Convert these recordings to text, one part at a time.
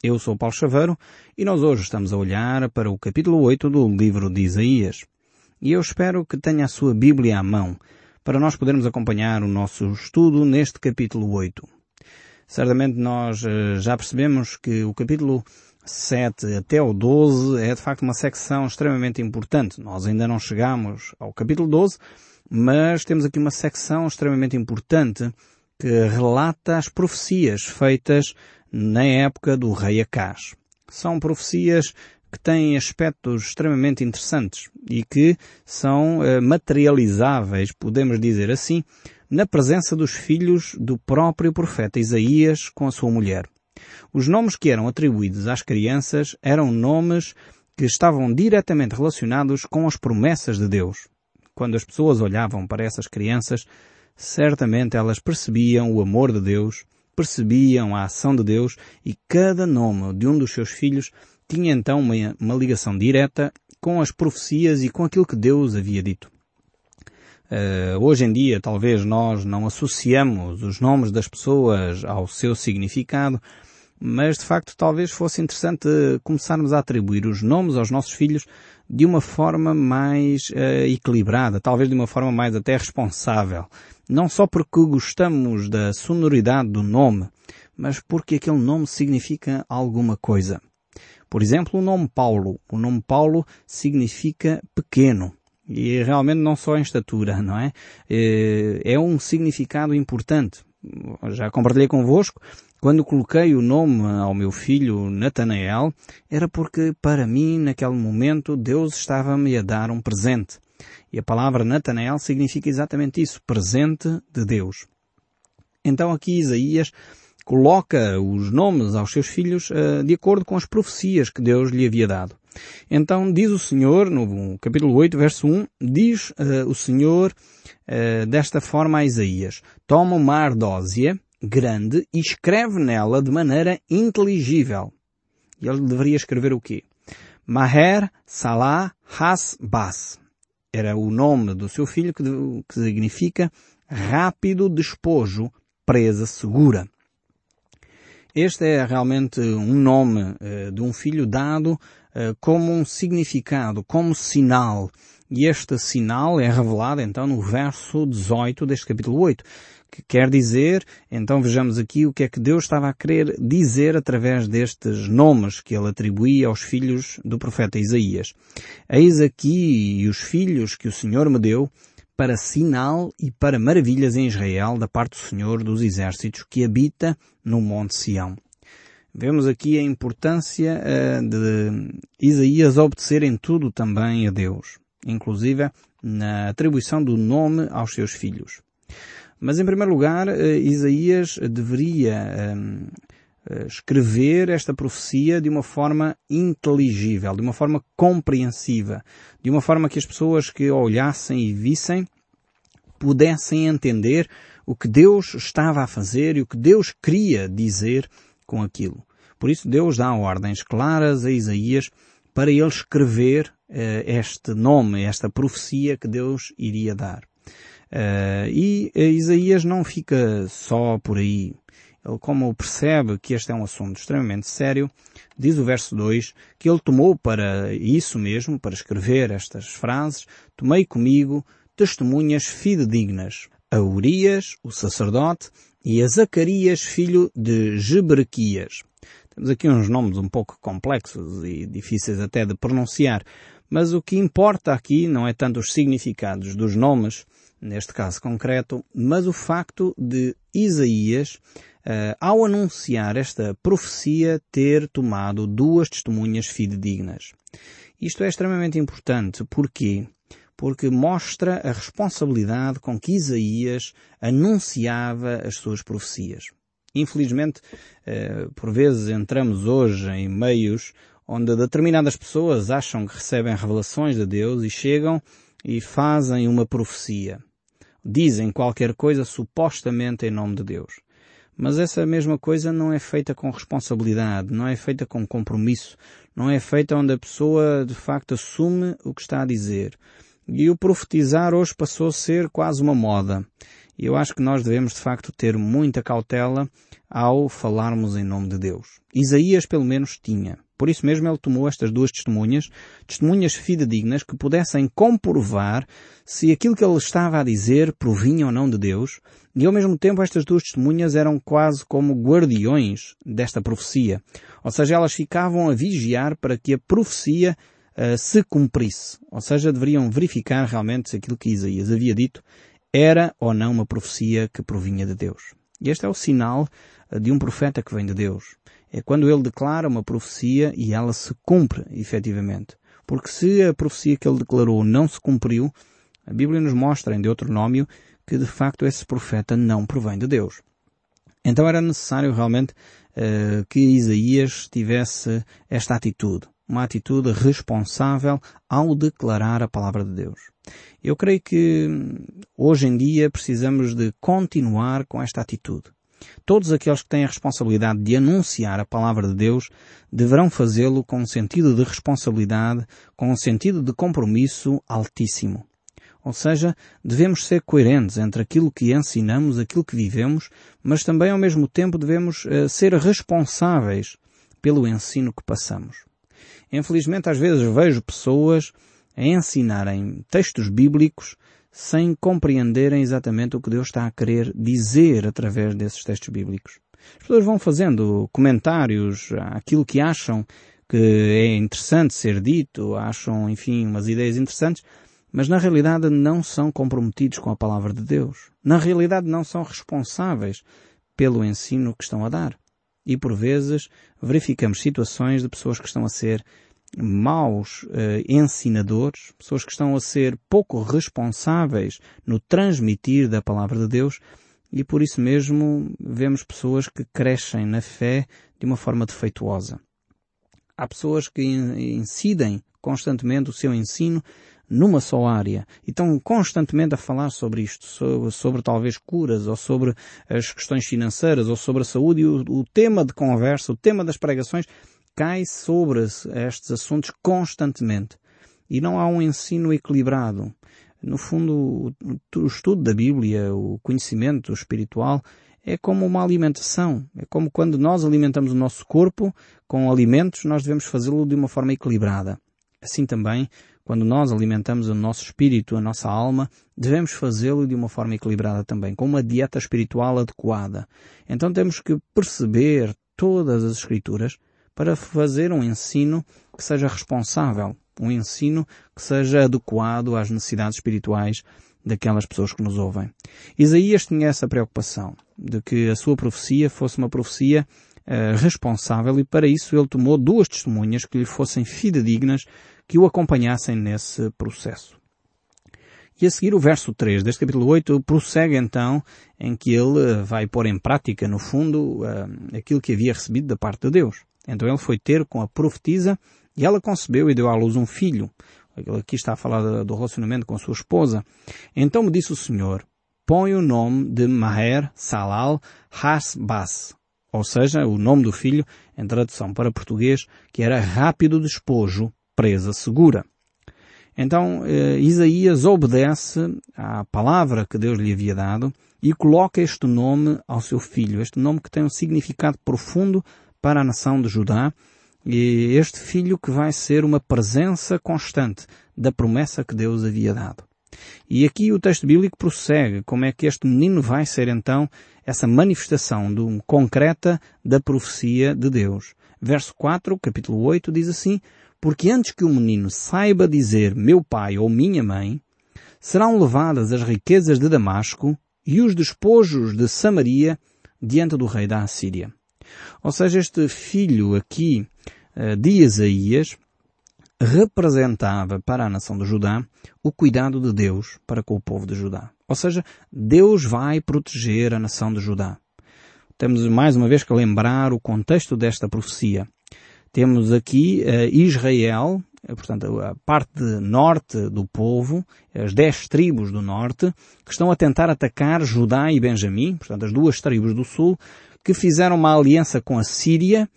Eu sou Paulo Chaveiro e nós hoje estamos a olhar para o capítulo 8 do livro de Isaías. E eu espero que tenha a sua Bíblia à mão para nós podermos acompanhar o nosso estudo neste capítulo 8. Certamente nós eh, já percebemos que o capítulo 7 até o 12 é de facto uma secção extremamente importante. Nós ainda não chegamos ao capítulo 12, mas temos aqui uma secção extremamente importante que relata as profecias feitas na época do rei Acás. São profecias que têm aspectos extremamente interessantes e que são eh, materializáveis, podemos dizer assim, na presença dos filhos do próprio profeta Isaías com a sua mulher. Os nomes que eram atribuídos às crianças eram nomes que estavam diretamente relacionados com as promessas de Deus. Quando as pessoas olhavam para essas crianças, certamente elas percebiam o amor de Deus, percebiam a ação de Deus e cada nome de um dos seus filhos tinha então uma, uma ligação direta com as profecias e com aquilo que Deus havia dito. Uh, hoje em dia, talvez nós não associamos os nomes das pessoas ao seu significado, mas de facto talvez fosse interessante começarmos a atribuir os nomes aos nossos filhos de uma forma mais uh, equilibrada, talvez de uma forma mais até responsável. Não só porque gostamos da sonoridade do nome, mas porque aquele nome significa alguma coisa. Por exemplo, o nome Paulo. O nome Paulo significa pequeno. E realmente não só em estatura, não é? É um significado importante. Já compartilhei convosco, quando coloquei o nome ao meu filho Natanael, era porque para mim, naquele momento, Deus estava-me a dar um presente. E a palavra Natanael significa exatamente isso, presente de Deus. Então aqui Isaías coloca os nomes aos seus filhos uh, de acordo com as profecias que Deus lhe havia dado. Então diz o Senhor, no capítulo 8, verso 1, diz uh, o Senhor uh, desta forma a Isaías, toma uma ardósia grande e escreve nela de maneira inteligível. E ele deveria escrever o quê? Maher Salah Has Bas. Era o nome do seu filho que, que significa rápido despojo, presa segura. Este é realmente um nome uh, de um filho dado uh, como um significado, como sinal. E este sinal é revelado então no verso 18 deste capítulo 8, que quer dizer, então vejamos aqui o que é que Deus estava a querer dizer através destes nomes que ele atribuía aos filhos do profeta Isaías. Eis aqui os filhos que o Senhor me deu, para sinal e para maravilhas em Israel da parte do Senhor dos Exércitos que habita no Monte Sião. Vemos aqui a importância uh, de Isaías obedecer em tudo também a Deus, inclusive na atribuição do nome aos seus filhos. Mas em primeiro lugar, uh, Isaías deveria uh, escrever esta profecia de uma forma inteligível, de uma forma compreensiva, de uma forma que as pessoas que olhassem e vissem pudessem entender o que Deus estava a fazer e o que Deus queria dizer com aquilo. Por isso Deus dá ordens claras a Isaías para ele escrever uh, este nome, esta profecia que Deus iria dar. Uh, e Isaías não fica só por aí. Ele, como percebe que este é um assunto extremamente sério, diz o verso 2 que ele tomou para isso mesmo, para escrever estas frases, tomei comigo testemunhas fidedignas, a Urias, o sacerdote, e a Zacarias, filho de Gebrequias. Temos aqui uns nomes um pouco complexos e difíceis até de pronunciar, mas o que importa aqui não é tanto os significados dos nomes, neste caso concreto, mas o facto de Isaías, uh, ao anunciar esta profecia, ter tomado duas testemunhas fidedignas. Isto é extremamente importante. Porquê? Porque mostra a responsabilidade com que Isaías anunciava as suas profecias. Infelizmente, uh, por vezes entramos hoje em meios onde determinadas pessoas acham que recebem revelações de Deus e chegam e fazem uma profecia dizem qualquer coisa supostamente em nome de Deus. Mas essa mesma coisa não é feita com responsabilidade, não é feita com compromisso, não é feita onde a pessoa de facto assume o que está a dizer. E o profetizar hoje passou a ser quase uma moda. E eu acho que nós devemos de facto ter muita cautela ao falarmos em nome de Deus. Isaías pelo menos tinha. Por isso mesmo ele tomou estas duas testemunhas, testemunhas fidedignas que pudessem comprovar se aquilo que ele estava a dizer provinha ou não de Deus, e ao mesmo tempo estas duas testemunhas eram quase como guardiões desta profecia. Ou seja, elas ficavam a vigiar para que a profecia uh, se cumprisse. Ou seja, deveriam verificar realmente se aquilo que Isaías havia dito era ou não uma profecia que provinha de Deus. E este é o sinal uh, de um profeta que vem de Deus é quando ele declara uma profecia e ela se cumpre efetivamente. Porque se a profecia que ele declarou não se cumpriu, a Bíblia nos mostra em Deuteronômio que de facto esse profeta não provém de Deus. Então era necessário realmente uh, que Isaías tivesse esta atitude, uma atitude responsável ao declarar a palavra de Deus. Eu creio que hoje em dia precisamos de continuar com esta atitude. Todos aqueles que têm a responsabilidade de anunciar a palavra de Deus deverão fazê-lo com um sentido de responsabilidade, com um sentido de compromisso altíssimo. Ou seja, devemos ser coerentes entre aquilo que ensinamos, aquilo que vivemos, mas também ao mesmo tempo devemos uh, ser responsáveis pelo ensino que passamos. Infelizmente, às vezes vejo pessoas a ensinarem textos bíblicos sem compreenderem exatamente o que Deus está a querer dizer através desses textos bíblicos. As pessoas vão fazendo comentários àquilo que acham que é interessante ser dito, acham, enfim, umas ideias interessantes, mas na realidade não são comprometidos com a palavra de Deus. Na realidade não são responsáveis pelo ensino que estão a dar. E por vezes verificamos situações de pessoas que estão a ser maus uh, ensinadores, pessoas que estão a ser pouco responsáveis no transmitir da palavra de Deus e por isso mesmo vemos pessoas que crescem na fé de uma forma defeituosa. Há pessoas que incidem constantemente o seu ensino numa só área e estão constantemente a falar sobre isto, sobre, sobre talvez curas ou sobre as questões financeiras ou sobre a saúde e o, o tema de conversa, o tema das pregações cai sobre estes assuntos constantemente. E não há um ensino equilibrado. No fundo, o estudo da Bíblia, o conhecimento espiritual, é como uma alimentação. É como quando nós alimentamos o nosso corpo com alimentos, nós devemos fazê-lo de uma forma equilibrada. Assim também, quando nós alimentamos o nosso espírito, a nossa alma, devemos fazê-lo de uma forma equilibrada também, com uma dieta espiritual adequada. Então temos que perceber todas as escrituras para fazer um ensino que seja responsável, um ensino que seja adequado às necessidades espirituais daquelas pessoas que nos ouvem. Isaías tinha essa preocupação de que a sua profecia fosse uma profecia uh, responsável e para isso ele tomou duas testemunhas que lhe fossem fidedignas, que o acompanhassem nesse processo. E a seguir o verso 3 deste capítulo 8 prossegue então em que ele eh, vai pôr em prática, no fundo, uh, aquilo que havia recebido da parte de Deus. Então ele foi ter com a profetisa e ela concebeu e deu à luz um filho. Aqui está a falar do relacionamento com a sua esposa. Então me disse o Senhor, põe o nome de Maher Salal Hasbas, ou seja, o nome do filho, em tradução para português, que era rápido despojo, presa segura. Então eh, Isaías obedece à palavra que Deus lhe havia dado e coloca este nome ao seu filho, este nome que tem um significado profundo para a nação de Judá e este filho que vai ser uma presença constante da promessa que Deus havia dado. E aqui o texto bíblico prossegue como é que este menino vai ser então essa manifestação um, concreta da profecia de Deus. Verso 4, capítulo 8 diz assim, porque antes que o menino saiba dizer meu pai ou minha mãe, serão levadas as riquezas de Damasco e os despojos de Samaria diante do rei da Assíria. Ou seja, este filho aqui eh, de Isaías representava para a nação de Judá o cuidado de Deus para com o povo de Judá. Ou seja, Deus vai proteger a nação de Judá. Temos mais uma vez que lembrar o contexto desta profecia. Temos aqui uh, Israel, eh, portanto, a parte norte do povo, as dez tribos do norte, que estão a tentar atacar Judá e Benjamim, portanto, as duas tribos do sul, que fizeram uma aliança com a Síria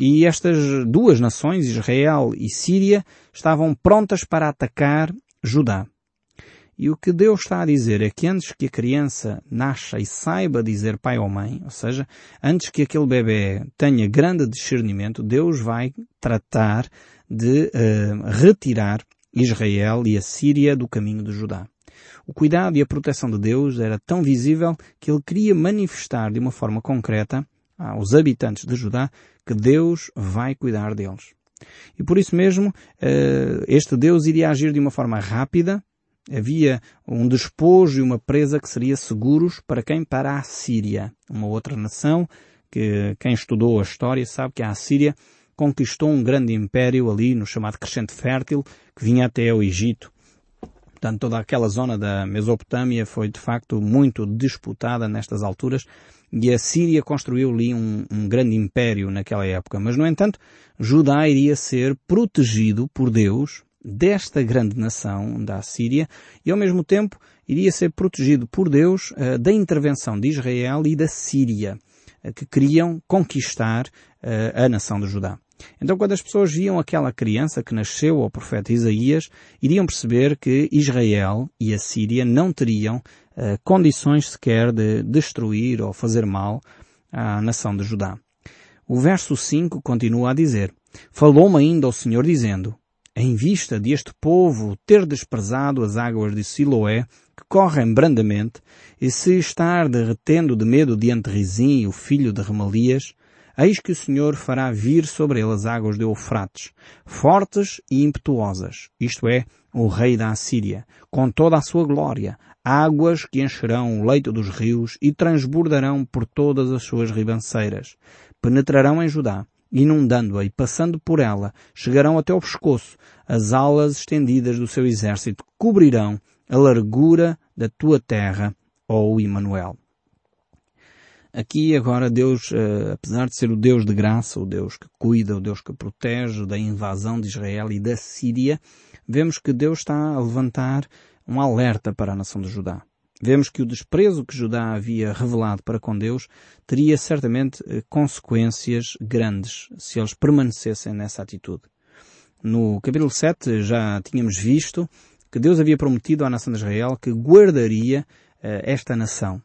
e estas duas nações, Israel e Síria, estavam prontas para atacar Judá. E o que Deus está a dizer é que antes que a criança nasça e saiba dizer pai ou mãe, ou seja, antes que aquele bebê tenha grande discernimento, Deus vai tratar de uh, retirar Israel e a Síria do caminho de Judá. O cuidado e a proteção de Deus era tão visível que ele queria manifestar de uma forma concreta aos habitantes de Judá que Deus vai cuidar deles. E por isso mesmo, eh, este Deus iria agir de uma forma rápida. Havia um despojo e uma presa que seria seguros para quem? Para a Síria, uma outra nação que quem estudou a história sabe que a Síria conquistou um grande império ali no chamado Crescente Fértil que vinha até o Egito. Portanto, toda aquela zona da Mesopotâmia foi de facto muito disputada nestas alturas e a Síria construiu ali um, um, grande império naquela época. Mas, no entanto, Judá iria ser protegido por Deus desta grande nação da Síria e, ao mesmo tempo, iria ser protegido por Deus uh, da intervenção de Israel e da Síria, uh, que queriam conquistar uh, a nação de Judá. Então, quando as pessoas viam aquela criança que nasceu ao profeta Isaías, iriam perceber que Israel e a Síria não teriam uh, condições sequer de destruir ou fazer mal à nação de Judá. O verso 5 continua a dizer, Falou-me ainda o Senhor dizendo, em vista deste povo ter desprezado as águas de Siloé, que correm brandamente, e se estar derretendo de medo diante de Rizim, o filho de Remalias, Eis que o Senhor fará vir sobre ele as águas de Eufrates, fortes e impetuosas, isto é, o rei da Assíria, com toda a sua glória, águas que encherão o leito dos rios e transbordarão por todas as suas ribanceiras. Penetrarão em Judá, inundando-a e passando por ela, chegarão até ao pescoço, as alas estendidas do seu exército cobrirão a largura da tua terra, ó Emanuel. Aqui agora Deus, uh, apesar de ser o Deus de graça, o Deus que cuida, o Deus que protege da invasão de Israel e da Síria, vemos que Deus está a levantar um alerta para a nação de Judá. Vemos que o desprezo que Judá havia revelado para com Deus teria certamente uh, consequências grandes se eles permanecessem nessa atitude. No capítulo 7 já tínhamos visto que Deus havia prometido à nação de Israel que guardaria uh, esta nação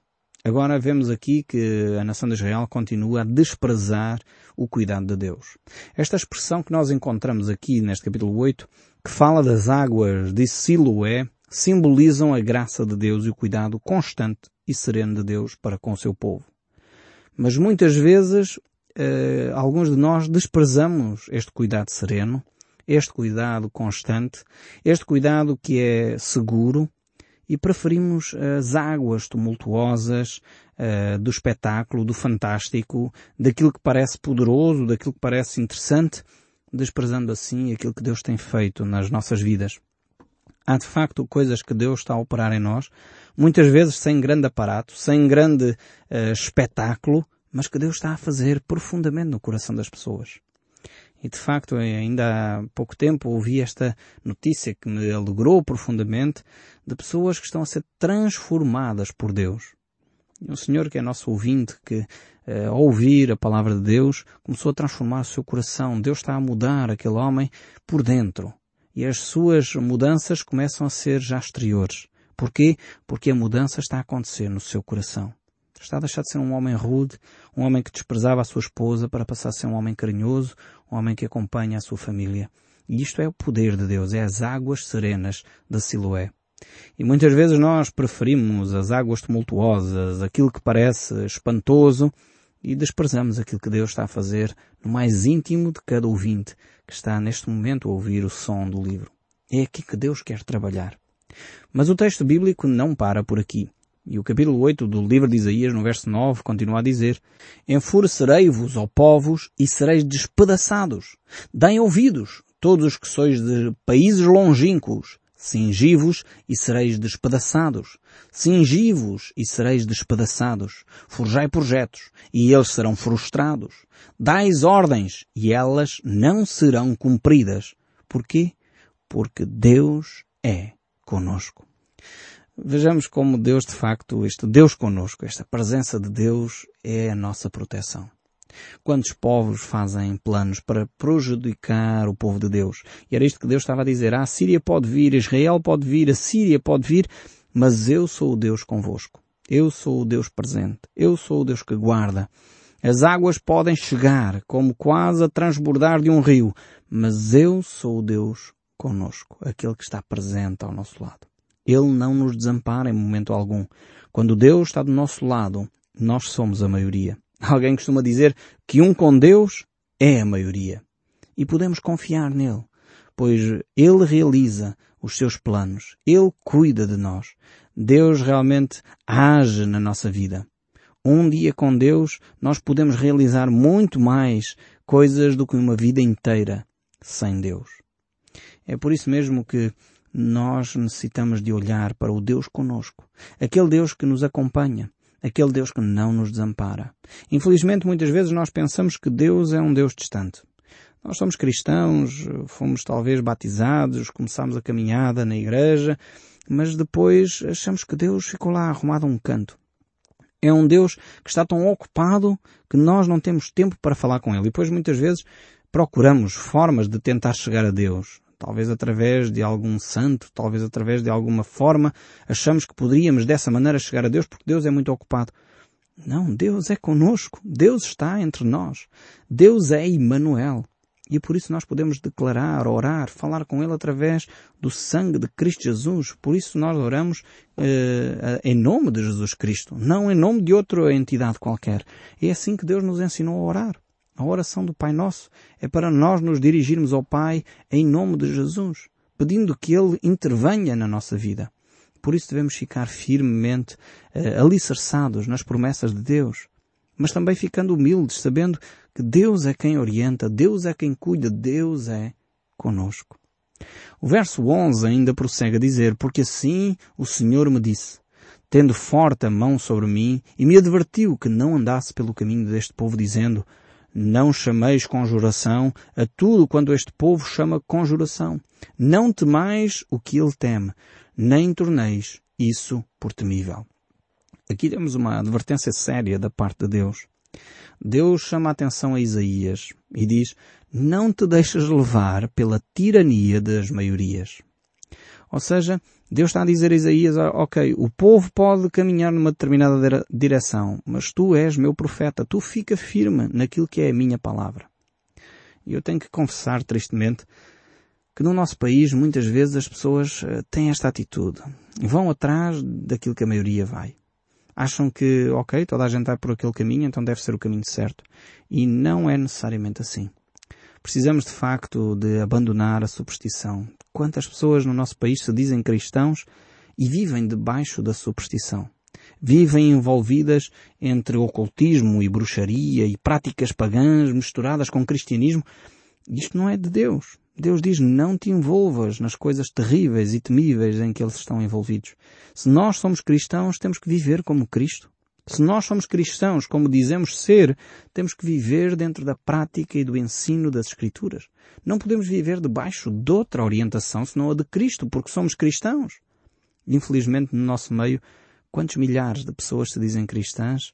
Agora vemos aqui que a nação de Israel continua a desprezar o cuidado de Deus. Esta expressão que nós encontramos aqui neste capítulo 8, que fala das águas de Siloé, simbolizam a graça de Deus e o cuidado constante e sereno de Deus para com o seu povo. Mas muitas vezes, eh, alguns de nós desprezamos este cuidado sereno, este cuidado constante, este cuidado que é seguro, e preferimos as águas tumultuosas uh, do espetáculo, do fantástico, daquilo que parece poderoso, daquilo que parece interessante, desprezando assim aquilo que Deus tem feito nas nossas vidas. Há de facto coisas que Deus está a operar em nós, muitas vezes sem grande aparato, sem grande uh, espetáculo, mas que Deus está a fazer profundamente no coração das pessoas. E de facto, ainda há pouco tempo ouvi esta notícia que me alegrou profundamente de pessoas que estão a ser transformadas por Deus. O Senhor, que é nosso ouvinte, que eh, ao ouvir a palavra de Deus, começou a transformar o seu coração. Deus está a mudar aquele homem por dentro. E as suas mudanças começam a ser já exteriores. Porquê? Porque a mudança está a acontecer no seu coração. Está a deixar de ser um homem rude, um homem que desprezava a sua esposa para passar a ser um homem carinhoso, um homem que acompanha a sua família. E isto é o poder de Deus, é as águas serenas da Siloé. E muitas vezes nós preferimos as águas tumultuosas, aquilo que parece espantoso, e desprezamos aquilo que Deus está a fazer no mais íntimo de cada ouvinte que está neste momento a ouvir o som do livro. É aqui que Deus quer trabalhar. Mas o texto bíblico não para por aqui. E o capítulo 8 do livro de Isaías, no verso 9, continua a dizer, Enfurecerei-vos, ó povos, e sereis despedaçados. Deem ouvidos, todos os que sois de países longínquos. Cingi-vos e sereis despedaçados. Cingi-vos e sereis despedaçados. Forjai projetos e eles serão frustrados. Dais ordens e elas não serão cumpridas. Porquê? Porque Deus é conosco. Vejamos como Deus, de facto, este Deus conosco, esta presença de Deus é a nossa proteção. Quantos povos fazem planos para prejudicar o povo de Deus? E era isto que Deus estava a dizer. Ah, a Síria pode vir, Israel pode vir, a Síria pode vir, mas eu sou o Deus convosco. Eu sou o Deus presente. Eu sou o Deus que guarda. As águas podem chegar como quase a transbordar de um rio, mas eu sou o Deus conosco, aquele que está presente ao nosso lado. Ele não nos desampara em momento algum. Quando Deus está do nosso lado, nós somos a maioria. Alguém costuma dizer que um com Deus é a maioria. E podemos confiar nele, pois ele realiza os seus planos. Ele cuida de nós. Deus realmente age na nossa vida. Um dia com Deus, nós podemos realizar muito mais coisas do que uma vida inteira sem Deus. É por isso mesmo que nós necessitamos de olhar para o Deus conosco, aquele Deus que nos acompanha, aquele Deus que não nos desampara. Infelizmente, muitas vezes nós pensamos que Deus é um Deus distante. Nós somos cristãos, fomos talvez batizados, começamos a caminhada na igreja, mas depois achamos que Deus ficou lá arrumado a um canto. É um Deus que está tão ocupado que nós não temos tempo para falar com Ele. E depois muitas vezes procuramos formas de tentar chegar a Deus. Talvez através de algum santo, talvez através de alguma forma, achamos que poderíamos dessa maneira chegar a Deus porque Deus é muito ocupado. Não, Deus é conosco. Deus está entre nós. Deus é Emmanuel. E por isso nós podemos declarar, orar, falar com Ele através do sangue de Cristo Jesus. Por isso nós oramos eh, em nome de Jesus Cristo, não em nome de outra entidade qualquer. É assim que Deus nos ensinou a orar. A oração do Pai Nosso é para nós nos dirigirmos ao Pai em nome de Jesus, pedindo que Ele intervenha na nossa vida. Por isso devemos ficar firmemente uh, alicerçados nas promessas de Deus, mas também ficando humildes, sabendo que Deus é quem orienta, Deus é quem cuida, Deus é conosco. O verso 11 ainda prossegue a dizer, porque assim o Senhor me disse, tendo forte a mão sobre mim, e me advertiu que não andasse pelo caminho deste povo, dizendo, não chameis conjuração a tudo quando este povo chama conjuração. Não temais o que ele teme, nem torneis isso por temível. Aqui temos uma advertência séria da parte de Deus. Deus chama a atenção a Isaías e diz, não te deixes levar pela tirania das maiorias. Ou seja, Deus está a dizer a Isaías, ah, ok, o povo pode caminhar numa determinada direção, mas tu és meu profeta, tu fica firme naquilo que é a minha palavra. E eu tenho que confessar tristemente que no nosso país muitas vezes as pessoas eh, têm esta atitude. Vão atrás daquilo que a maioria vai. Acham que, ok, toda a gente vai por aquele caminho, então deve ser o caminho certo. E não é necessariamente assim. Precisamos de facto de abandonar a superstição. Quantas pessoas no nosso país se dizem cristãos e vivem debaixo da superstição? Vivem envolvidas entre ocultismo e bruxaria e práticas pagãs misturadas com cristianismo. Isto não é de Deus. Deus diz não te envolvas nas coisas terríveis e temíveis em que eles estão envolvidos. Se nós somos cristãos, temos que viver como Cristo. Se nós somos cristãos, como dizemos ser, temos que viver dentro da prática e do ensino das Escrituras. Não podemos viver debaixo de outra orientação senão a de Cristo, porque somos cristãos. Infelizmente, no nosso meio, quantos milhares de pessoas se dizem cristãs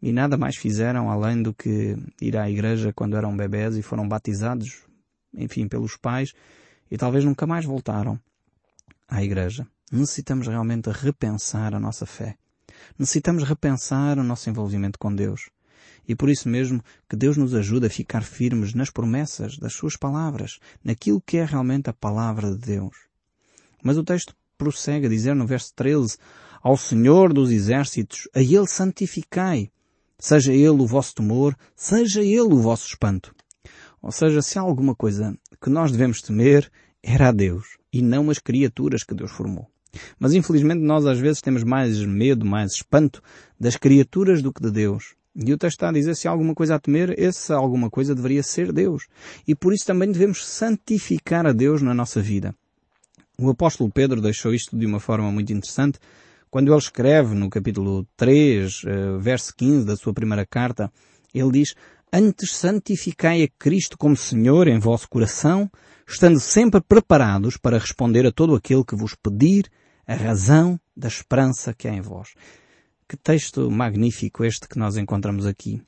e nada mais fizeram além do que ir à igreja quando eram bebés e foram batizados, enfim, pelos pais e talvez nunca mais voltaram à igreja. Necessitamos realmente repensar a nossa fé. Necessitamos repensar o nosso envolvimento com Deus. E por isso mesmo que Deus nos ajude a ficar firmes nas promessas das suas palavras, naquilo que é realmente a palavra de Deus. Mas o texto prossegue a dizer no verso 13, ao Senhor dos exércitos, a Ele santificai, seja Ele o vosso temor, seja Ele o vosso espanto. Ou seja, se há alguma coisa que nós devemos temer, era a Deus, e não as criaturas que Deus formou. Mas infelizmente nós às vezes temos mais medo, mais espanto das criaturas do que de Deus. E o texto está a dizer se há alguma coisa a temer, essa alguma coisa deveria ser Deus. E por isso também devemos santificar a Deus na nossa vida. O apóstolo Pedro deixou isto de uma forma muito interessante quando ele escreve no capítulo 3, eh, verso 15 da sua primeira carta, ele diz, Antes santificai a Cristo como Senhor em vosso coração, estando sempre preparados para responder a todo aquele que vos pedir a razão da esperança que há em vós. Que texto magnífico este que nós encontramos aqui.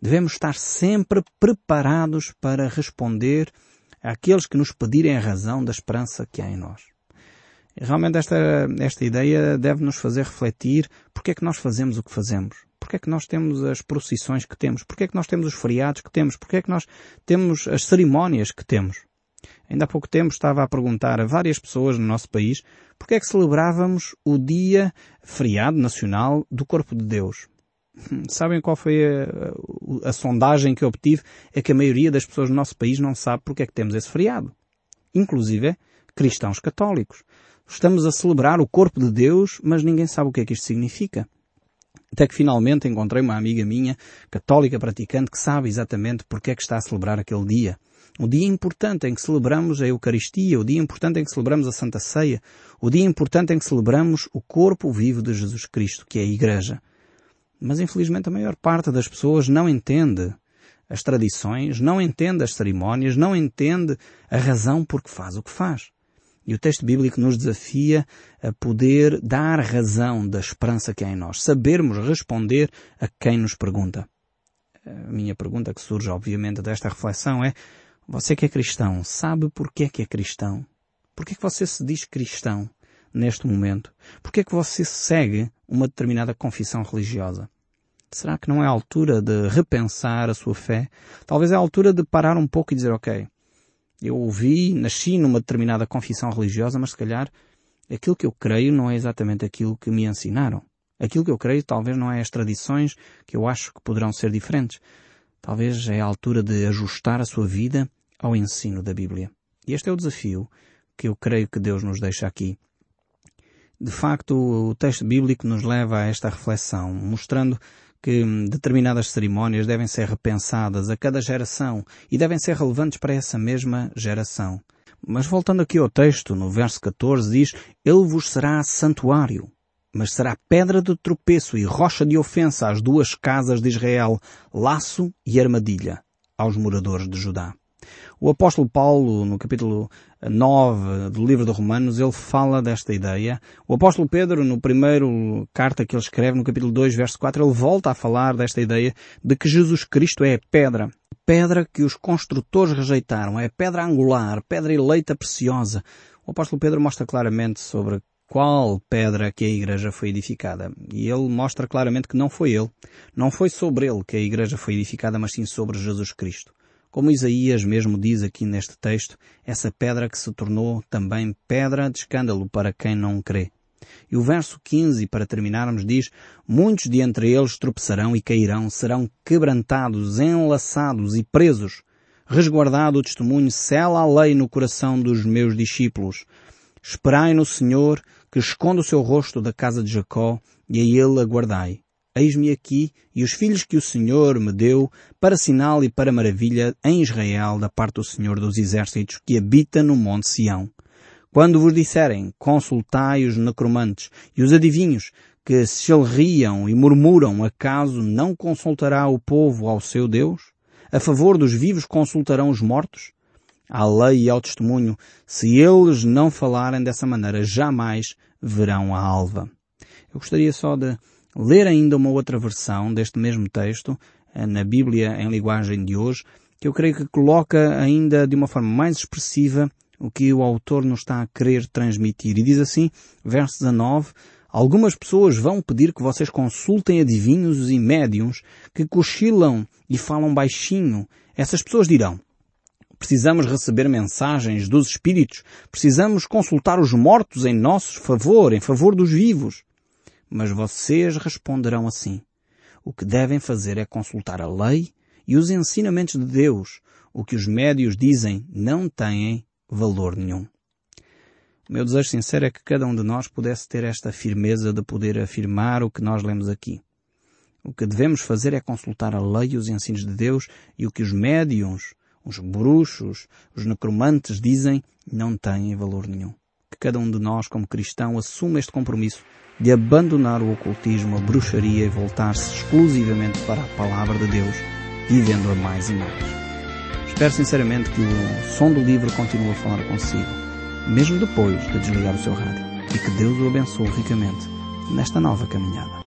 Devemos estar sempre preparados para responder àqueles que nos pedirem a razão da esperança que há em nós. Realmente esta, esta ideia deve nos fazer refletir porque é que nós fazemos o que fazemos. Porque é que nós temos as procissões que temos? Porque é que nós temos os feriados que temos? Porque é que nós temos as cerimónias que temos? Ainda há pouco tempo estava a perguntar a várias pessoas no nosso país porque é que celebrávamos o dia feriado nacional do Corpo de Deus. Sabem qual foi a, a, a, sondagem que obtive? É que a maioria das pessoas no nosso país não sabe porque é que temos esse feriado. Inclusive cristãos católicos. Estamos a celebrar o corpo de Deus, mas ninguém sabe o que é que isto significa. Até que finalmente encontrei uma amiga minha, católica praticante, que sabe exatamente porque é que está a celebrar aquele dia. O dia importante em que celebramos a Eucaristia, o dia importante em que celebramos a Santa Ceia, o dia importante em que celebramos o corpo vivo de Jesus Cristo, que é a Igreja. Mas infelizmente a maior parte das pessoas não entende as tradições, não entende as cerimónias, não entende a razão por que faz o que faz. E o texto bíblico nos desafia a poder dar razão da esperança que há em nós, sabermos responder a quem nos pergunta. A minha pergunta que surge, obviamente, desta reflexão é, você que é cristão, sabe porquê que é cristão? Porquê que você se diz cristão neste momento? Porquê que você segue uma determinada confissão religiosa? Será que não é a altura de repensar a sua fé? Talvez é a altura de parar um pouco e dizer, ok, eu ouvi, nasci numa determinada confissão religiosa, mas se calhar aquilo que eu creio não é exatamente aquilo que me ensinaram. Aquilo que eu creio talvez não é as tradições que eu acho que poderão ser diferentes. Talvez é a altura de ajustar a sua vida ao ensino da Bíblia. E este é o desafio que eu creio que Deus nos deixa aqui. De facto, o texto bíblico nos leva a esta reflexão, mostrando que determinadas cerimónias devem ser repensadas a cada geração e devem ser relevantes para essa mesma geração. Mas voltando aqui ao texto, no verso 14 diz, Ele vos será santuário, mas será pedra de tropeço e rocha de ofensa às duas casas de Israel, laço e armadilha aos moradores de Judá. O apóstolo Paulo, no capítulo 9 do livro de Romanos, ele fala desta ideia. O apóstolo Pedro, no primeiro carta que ele escreve, no capítulo 2, verso 4, ele volta a falar desta ideia de que Jesus Cristo é a pedra. Pedra que os construtores rejeitaram. É pedra angular, pedra eleita preciosa. O apóstolo Pedro mostra claramente sobre qual pedra que a igreja foi edificada. E ele mostra claramente que não foi ele. Não foi sobre ele que a igreja foi edificada, mas sim sobre Jesus Cristo. Como Isaías mesmo diz aqui neste texto, essa pedra que se tornou também pedra de escândalo para quem não crê. E o verso 15, para terminarmos, diz, Muitos de entre eles tropeçarão e cairão, serão quebrantados, enlaçados e presos. Resguardado o testemunho, sela a lei no coração dos meus discípulos. Esperai no Senhor, que esconda o seu rosto da casa de Jacó, e a ele aguardai. Eis-me aqui e os filhos que o Senhor me deu para sinal e para maravilha em Israel da parte do Senhor dos Exércitos que habita no Monte Sião. Quando vos disserem, consultai os necromantes e os adivinhos que se riam e murmuram, acaso não consultará o povo ao seu Deus? A favor dos vivos consultarão os mortos? À lei e ao testemunho, se eles não falarem dessa maneira, jamais verão a alva. Eu gostaria só de ler ainda uma outra versão deste mesmo texto, eh, na Bíblia em linguagem de hoje, que eu creio que coloca ainda de uma forma mais expressiva o que o autor nos está a querer transmitir. E diz assim, verso 19, Algumas pessoas vão pedir que vocês consultem adivinhos e médiums que cochilam e falam baixinho. Essas pessoas dirão, precisamos receber mensagens dos espíritos, precisamos consultar os mortos em nosso favor, em favor dos vivos. Mas vocês responderão assim. O que devem fazer é consultar a lei e os ensinamentos de Deus. O que os médios dizem não têm valor nenhum. O meu desejo sincero é que cada um de nós pudesse ter esta firmeza de poder afirmar o que nós lemos aqui. O que devemos fazer é consultar a lei e os ensinos de Deus e o que os médiums, os bruxos, os necromantes dizem não têm valor nenhum. Que cada um de nós, como cristão, assuma este compromisso de abandonar o ocultismo, a bruxaria e voltar-se exclusivamente para a palavra de Deus, vivendo-a mais e mais. Espero sinceramente que o som do livro continue a falar consigo, mesmo depois de desligar o seu rádio, e que Deus o abençoe ricamente nesta nova caminhada.